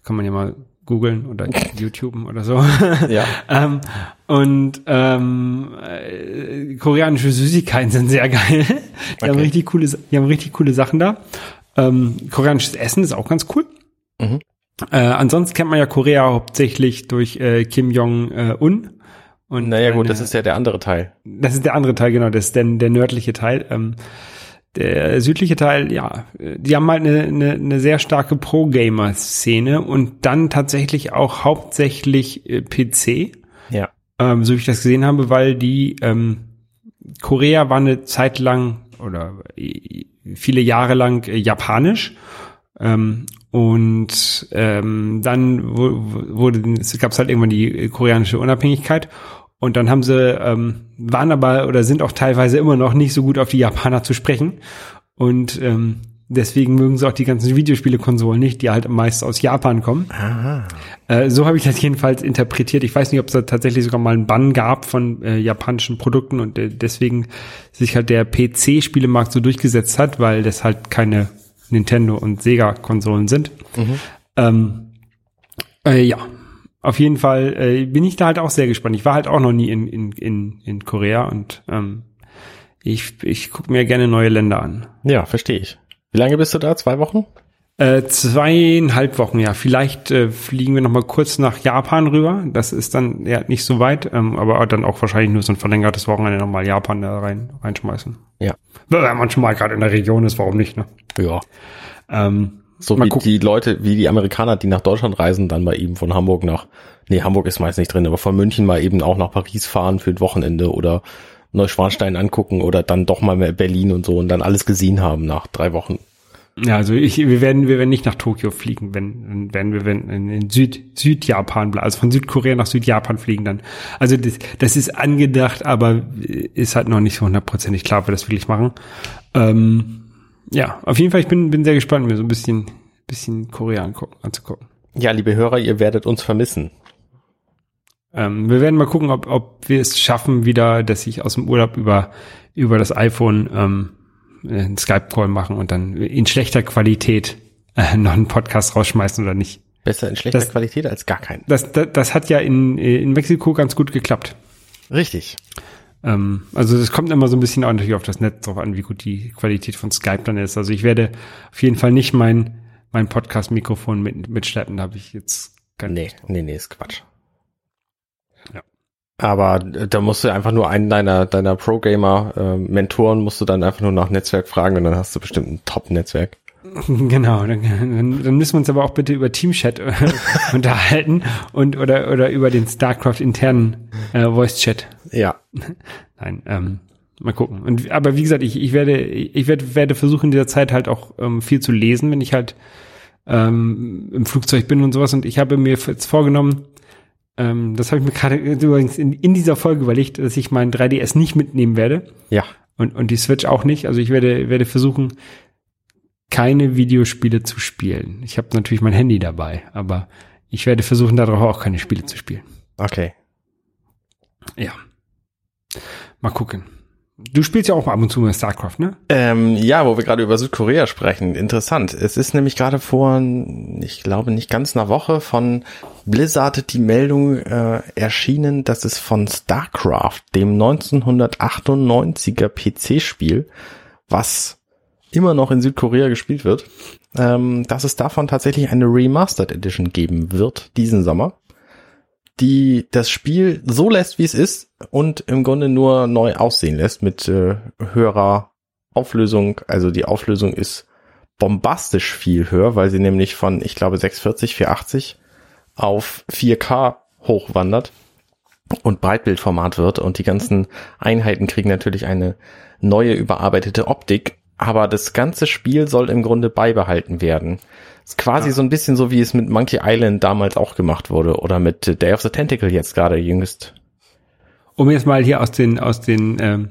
kann man ja mal googeln oder YouTuben oder so. Ja. ähm, und ähm, äh, koreanische Süßigkeiten sind sehr geil. Die haben Okay. richtig coole, die haben richtig coole Sachen da. Ähm, koreanisches Essen ist auch ganz cool. Mhm. Äh, ansonsten kennt man ja Korea hauptsächlich durch äh, Kim Jong-un. Und Naja gut, seine- das ist ja der andere Teil. das ist der andere Teil, genau, das ist der, der nördliche Teil. Ähm, der südliche Teil, ja, die haben halt eine, eine, eine sehr starke Pro-Gamer-Szene und dann tatsächlich auch hauptsächlich äh, PC, Ja. ähm, so wie ich das gesehen habe, weil die ähm, Korea war eine Zeit lang oder äh, viele Jahre lang äh, japanisch ähm, Und ähm, dann wu- wu- wurde, es gab halt irgendwann die koreanische Unabhängigkeit. Und dann haben sie, ähm, waren aber oder sind auch teilweise immer noch nicht so gut auf die Japaner zu sprechen. Und ähm, deswegen mögen sie auch die ganzen Videospiele-Konsolen nicht, die halt meist aus Japan kommen. Äh, so habe ich das jedenfalls interpretiert. Ich weiß nicht, ob es da tatsächlich sogar mal einen Bann gab von äh, japanischen Produkten und äh, deswegen sich halt der PC-Spielemarkt so durchgesetzt hat, weil das halt keine Nintendo und Sega-Konsolen sind. Ähm, äh, ja, auf jeden Fall äh, bin ich da halt auch sehr gespannt. Ich war halt auch noch nie in, in, in, in Korea und ähm, ich, ich gucke mir gerne neue Länder an. Ja, verstehe ich. Wie lange bist du da? Zwei Wochen? Äh, zweieinhalb Wochen, ja. Vielleicht äh, fliegen wir noch mal kurz nach Japan rüber. Das ist dann ja nicht so weit, ähm, aber dann auch wahrscheinlich nur so ein verlängertes Wochenende nochmal Japan da rein reinschmeißen. Ja. Wenn man schon mal gerade in der Region ist, warum nicht, ne? Ja. Ähm, So Mal wie gucken. die Leute, wie die Amerikaner, die nach Deutschland reisen, dann mal eben von Hamburg nach, nee, Hamburg ist meist nicht drin, aber von München mal eben auch nach Paris fahren für ein Wochenende oder Neuschwanstein angucken oder dann doch mal mehr Berlin und so und dann alles gesehen haben nach drei Wochen. ja, also ich, wir werden, wir werden nicht nach Tokio fliegen, wenn, werden wir wenn in, Süd, Südjapan, also von Südkorea nach Südjapan fliegen dann. Also das, das ist angedacht, aber ist halt noch nicht so hundertprozentig klar, ob wir das wirklich machen. Ähm, ja, auf jeden Fall, ich bin, bin sehr gespannt, mir so ein bisschen, bisschen Korea anzugucken. Ja, liebe Hörer, ihr werdet uns vermissen. Ähm, wir werden mal gucken, ob, ob wir es schaffen, wieder, dass ich aus dem Urlaub über, über das iPhone ähm, einen Skype-Call machen und dann in schlechter Qualität äh, noch einen Podcast rausschmeißen oder nicht. Besser in schlechter Das- Qualität als gar keinen. Das, das, das hat ja in, in Mexiko ganz gut geklappt. Richtig. Ähm, also das kommt immer so ein bisschen auch natürlich auf das Netz drauf an, wie gut die Qualität von Skype dann ist. Also ich werde auf jeden Fall nicht mein, mein Podcast-Mikrofon mit, mitschleppen, da habe ich jetzt kein Nee, nee, nee, ist Quatsch. Ja. Aber äh, da musst du einfach nur einen deiner, deiner Pro-Gamer-Mentoren musst du dann einfach nur nach Netzwerk fragen und dann hast du bestimmt ein Top-Netzwerk. Genau, dann, dann, müssen wir uns aber auch bitte über Teamchat äh, unterhalten und oder oder über den StarCraft internen äh, Voice Chat. Ja. Nein, ähm, mal gucken. Und aber wie gesagt, ich, ich werde ich werde werde versuchen in dieser Zeit halt auch ähm, viel zu lesen, wenn ich halt ähm, im Flugzeug bin und sowas. Und ich habe mir jetzt vorgenommen, ähm, das habe ich mir gerade übrigens in, in dieser Folge überlegt, dass ich meinen 3DS nicht mitnehmen werde Ja. und, und die Switch auch nicht. Also ich werde, werde versuchen, keine Videospiele zu spielen. Ich habe natürlich mein Handy dabei, aber ich werde versuchen, darauf auch keine Spiele zu spielen. Okay. Ja. Mal gucken. Du spielst ja auch ab und zu mal StarCraft, ne? Ähm, ja, wo wir gerade über Südkorea sprechen. Interessant. Es ist nämlich gerade vor, ich glaube, nicht ganz einer Woche von Blizzard die Meldung äh, erschienen, dass es von StarCraft, dem 1998er PC-Spiel, was immer noch in Südkorea gespielt wird, ähm, dass es davon tatsächlich eine Remastered Edition geben wird diesen Sommer, die das Spiel so lässt, wie es ist und im Grunde nur neu aussehen lässt mit äh, höherer Auflösung. Also die Auflösung ist bombastisch viel höher, weil sie nämlich von, ich glaube, 640, 480 auf 4K hochwandert und Breitbildformat wird und die ganzen Einheiten kriegen natürlich eine neue überarbeitete Optik, aber das ganze Spiel soll im Grunde beibehalten werden. Ist quasi so ein bisschen so, wie es mit Monkey Island damals auch gemacht wurde oder mit Day of the Tentacle jetzt gerade jüngst. Um jetzt mal hier aus den, aus den, ähm,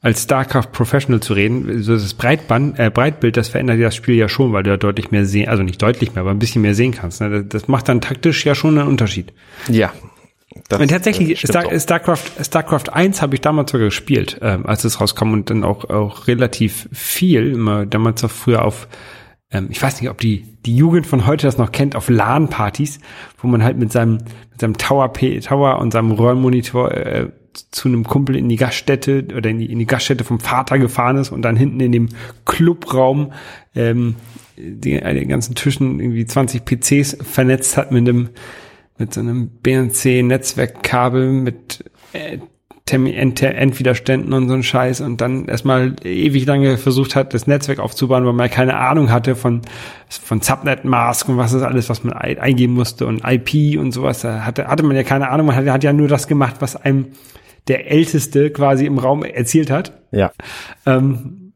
als StarCraft Professional zu reden, so das Breitband, äh, Breitbild, das verändert ja das Spiel ja schon, weil du ja deutlich mehr sehen, also nicht deutlich mehr, aber ein bisschen mehr sehen kannst. Ne? Das macht dann taktisch ja schon einen Unterschied. Ja. Das, Und tatsächlich, äh, Star. StarCraft, StarCraft 1 habe ich damals sogar gespielt, ähm, als es rauskam und dann auch, auch relativ viel, immer damals auch früher auf, ähm, ich weiß nicht, ob die, die Jugend von heute das noch kennt, auf LAN-Partys, wo man halt mit seinem, mit seinem Tower, P, Tower und seinem Röhrenmonitor äh, zu einem Kumpel in die Gaststätte oder in die, in die Gaststätte vom Vater gefahren ist und dann hinten in dem Clubraum ähm, die, an den ganzen Tischen irgendwie 20 PCs vernetzt hat mit einem mit so einem BNC-Netzwerkkabel mit äh, Endwiderständen und so ein Scheiß und dann erstmal ewig lange versucht hat, das Netzwerk aufzubauen, weil man keine Ahnung hatte von, von Subnet-Mask und was ist alles, was man ein- eingeben musste und IP und sowas. Da hatte, hatte man ja keine Ahnung, man hat, hat ja nur das gemacht, was einem der Älteste quasi im Raum erzählt hat. Ja. Ähm,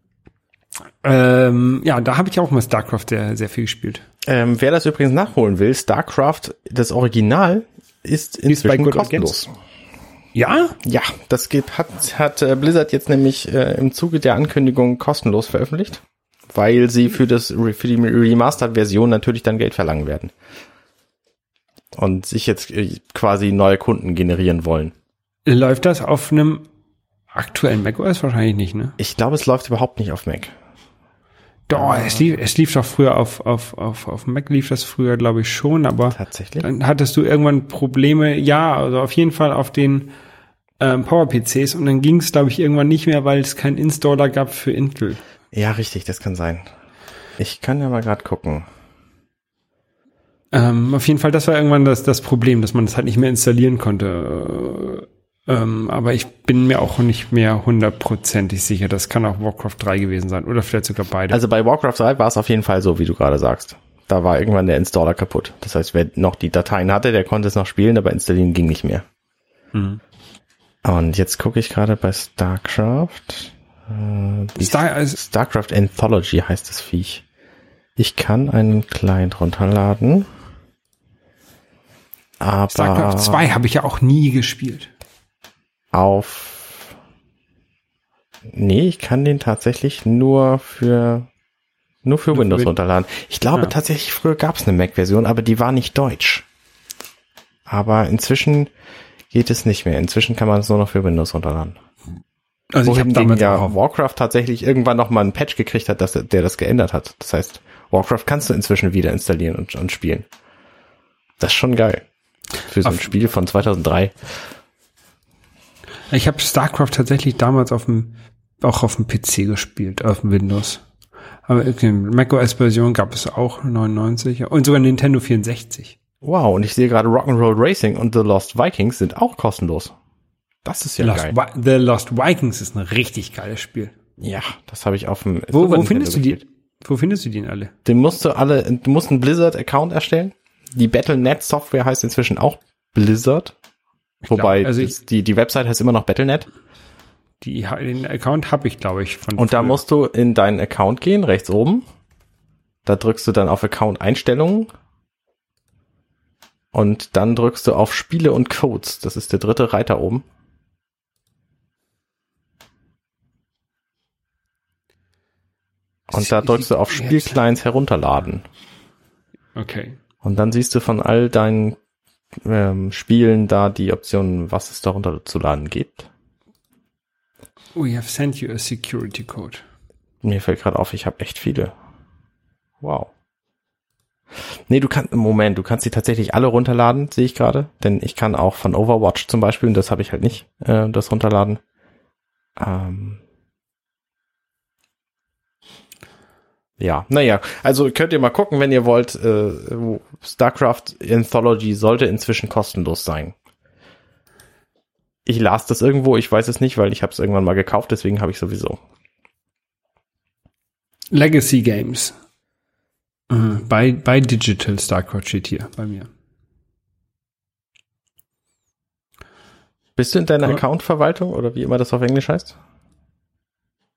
ähm, ja, da habe ich auch mal StarCraft sehr, sehr viel gespielt. Ähm, wer das übrigens nachholen will, StarCraft, das Original, ist inzwischen Old kostenlos. Ja? Ja, das geht, hat, hat äh, Blizzard jetzt nämlich äh, im Zuge der Ankündigung kostenlos veröffentlicht, weil sie für das für die Remastered-Version natürlich dann Geld verlangen werden und sich jetzt äh, quasi neue Kunden generieren wollen. Läuft das auf einem aktuellen macOS wahrscheinlich nicht, ne? Ich glaube, es läuft überhaupt nicht auf Mac. Doch, es lief, es lief doch früher auf, auf, auf, auf Mac lief das früher, glaube ich, schon, aber Tatsächlich? dann hattest du irgendwann Probleme, ja, also auf jeden Fall auf den ähm, Power-PCs und dann ging es, glaube ich, irgendwann nicht mehr, weil es keinen Installer gab für Intel. Ja, richtig, das kann sein. Ich kann ja mal gerade gucken. Ähm, auf jeden Fall, das war irgendwann das, das Problem, dass man das halt nicht mehr installieren konnte. Äh, ähm, aber ich bin mir auch nicht mehr hundertprozentig sicher. Das kann auch Warcraft 3 gewesen sein oder vielleicht sogar beide. Also bei Warcraft 3 war es auf jeden Fall so, wie du gerade sagst. Da war irgendwann der Installer kaputt. Das heißt, wer noch die Dateien hatte, der konnte es noch spielen, aber installieren ging nicht mehr. Mhm. Und jetzt gucke ich gerade bei StarCraft. Äh, Star, also, StarCraft Anthology heißt das Viech. Ich kann einen Client runterladen. Aber StarCraft 2 habe ich ja auch nie gespielt. Auf. Nee, ich kann den tatsächlich nur für nur für Nur für Windows Win- runterladen. Ich glaube Ja. tatsächlich, früher gab es eine Mac-Version, aber die war nicht deutsch. Aber inzwischen geht es nicht mehr. Inzwischen kann man es nur noch für Windows runterladen. Also ich habe damals ja Warcraft tatsächlich irgendwann noch mal einen Patch gekriegt hat, dass, der das geändert hat. Das heißt, Warcraft kannst du inzwischen wieder installieren und, und spielen. Das ist schon geil. Für so ein Spiel von 2003. Ich habe StarCraft tatsächlich damals auf dem, auch auf dem PC gespielt, auf dem Windows. Aber okay, macOS-Version gab es auch 99 und sogar Nintendo 64. Wow, und ich sehe gerade Rock'n'Roll Racing und The Lost Vikings sind auch kostenlos. Das ist ja Lost geil. Vi- The Lost Vikings ist ein richtig geiles Spiel. Ja, das habe ich auf dem Wo, wo findest du die? gespielt. Wo findest du die denn alle? Den musst du alle, du musst einen Blizzard-Account erstellen. Die Battle.net Software heißt inzwischen auch Blizzard. Wobei also ich- die, die Website heißt immer noch Battle.net. Die, den Account habe ich, glaube ich, von Und da früher. musst du in deinen Account gehen, rechts oben. Da drückst du dann auf Account Einstellungen. Und dann drückst du auf Spiele und Codes. Das ist der dritte Reiter oben. Und da drückst du auf Spielclients herunterladen. Okay. Und dann siehst du von all deinen ähm, Spielen da die Optionen, was es darunter zu laden gibt. We have sent you a security code. Mir fällt gerade auf, ich habe echt viele. Wow. Nee, du kannst, Moment, du kannst die tatsächlich alle runterladen, sehe ich gerade. Denn ich kann auch von Overwatch zum Beispiel, und das habe ich halt nicht, äh, das runterladen. Ähm ja, naja, also könnt ihr mal gucken, wenn ihr wollt. Äh, StarCraft Anthology sollte inzwischen kostenlos sein. Ich las das irgendwo, ich weiß es nicht, weil ich habe es irgendwann mal gekauft, deswegen habe ich sowieso. Legacy Games. Äh, Bei, bei Digital StarCraft steht hier bei mir. Bist du in deiner. Account-Verwaltung oder wie immer das auf Englisch heißt?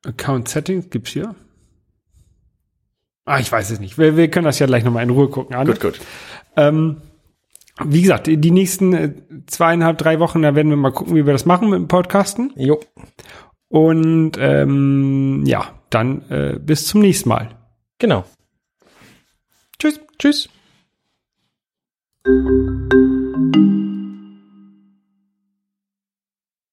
Account Settings gibt's hier. Ah, ich weiß es nicht. Wir, wir können das ja gleich nochmal in Ruhe gucken. Arne. gut. Ähm, wie gesagt, die nächsten äh, zweieinhalb, drei Wochen, da werden wir mal gucken, wie wir das machen mit dem Podcasten. Jo. Und ähm, ja, dann äh, bis zum nächsten Mal. Genau. Tschüss. Tschüss.